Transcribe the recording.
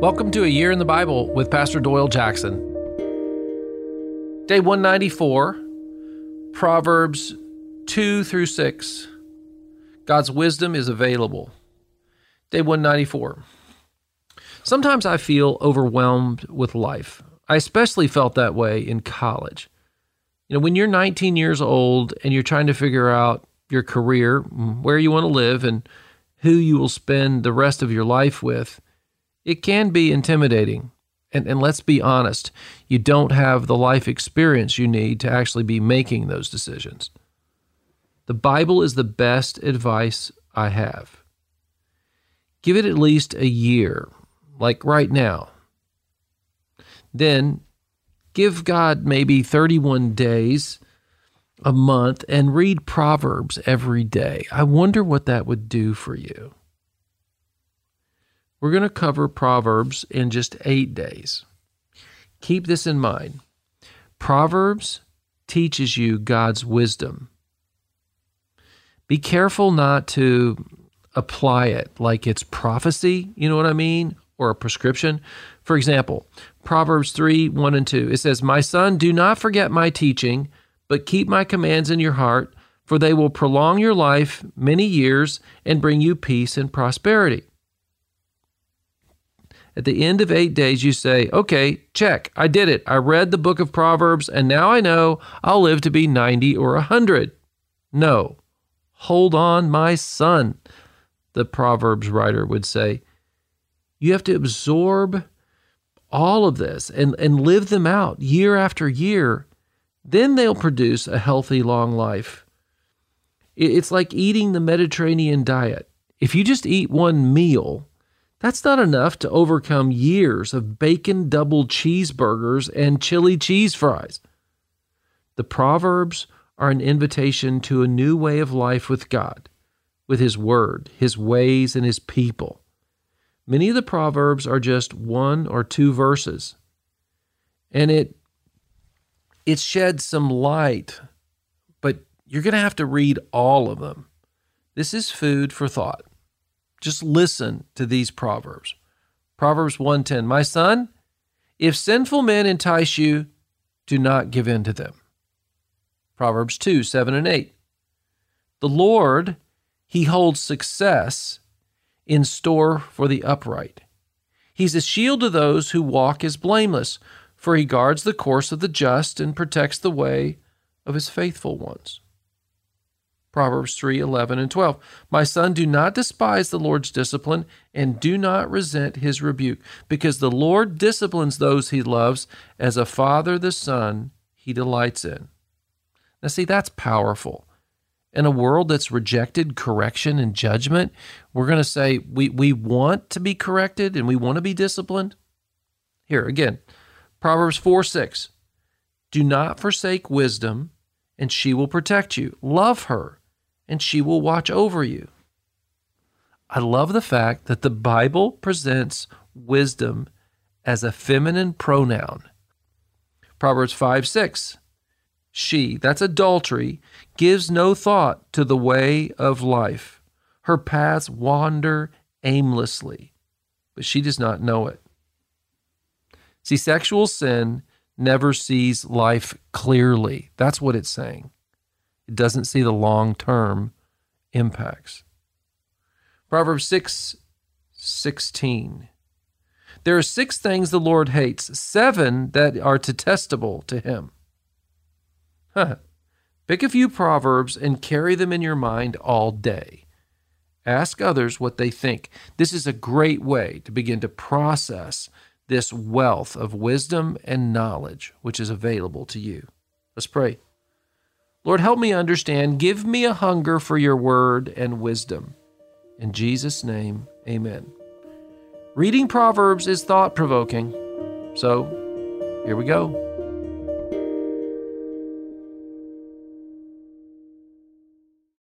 Welcome to A Year in the Bible with Pastor Doyle Jackson. Day 194, Proverbs 2 through 6. God's wisdom is available. Day 194. Sometimes I feel overwhelmed with life. I especially felt that way in college. You know, when you're 19 years old and you're trying to figure out your career, where you want to live, and who you will spend the rest of your life with, it can be intimidating. And, and let's be honest, you don't have the life experience you need to actually be making those decisions. The Bible is the best advice I have. Give it at least a year, like right now. Then give God maybe 31 days a month and read Proverbs every day. I wonder what that would do for you. We're going to cover Proverbs in just eight days. Keep this in mind Proverbs teaches you God's wisdom. Be careful not to apply it like it's prophecy, you know what I mean? Or a prescription. For example, Proverbs 3 1 and 2, it says, My son, do not forget my teaching but keep my commands in your heart, for they will prolong your life many years and bring you peace and prosperity. At the end of eight days, you say, Okay, check, I did it. I read the book of Proverbs, and now I know I'll live to be 90 or 100. No, hold on, my son, the Proverbs writer would say. You have to absorb all of this and, and live them out year after year then they'll produce a healthy, long life. It's like eating the Mediterranean diet. If you just eat one meal, that's not enough to overcome years of bacon double cheeseburgers and chili cheese fries. The Proverbs are an invitation to a new way of life with God, with His Word, His ways, and His people. Many of the Proverbs are just one or two verses, and it it sheds some light, but you're going to have to read all of them. This is food for thought. Just listen to these proverbs. Proverbs 1:10, "My son, if sinful men entice you, do not give in to them." Proverbs 2, 7 and 8. The Lord, he holds success in store for the upright. He's a shield to those who walk as blameless, for he guards the course of the just and protects the way of his faithful ones. Proverbs 3 11 and 12. My son, do not despise the Lord's discipline and do not resent his rebuke, because the Lord disciplines those he loves as a father the son he delights in. Now, see, that's powerful. In a world that's rejected correction and judgment, we're going to say we, we want to be corrected and we want to be disciplined. Here, again, Proverbs 4 6. Do not forsake wisdom, and she will protect you. Love her, and she will watch over you. I love the fact that the Bible presents wisdom as a feminine pronoun. Proverbs 5 6. She, that's adultery, gives no thought to the way of life. Her paths wander aimlessly, but she does not know it. See, sexual sin never sees life clearly. That's what it's saying. It doesn't see the long term impacts. Proverbs 6 16. There are six things the Lord hates, seven that are detestable to him. Huh. Pick a few proverbs and carry them in your mind all day. Ask others what they think. This is a great way to begin to process this wealth of wisdom and knowledge which is available to you. Let's pray. Lord, help me understand. Give me a hunger for your word and wisdom. In Jesus' name, amen. Reading Proverbs is thought provoking. So, here we go.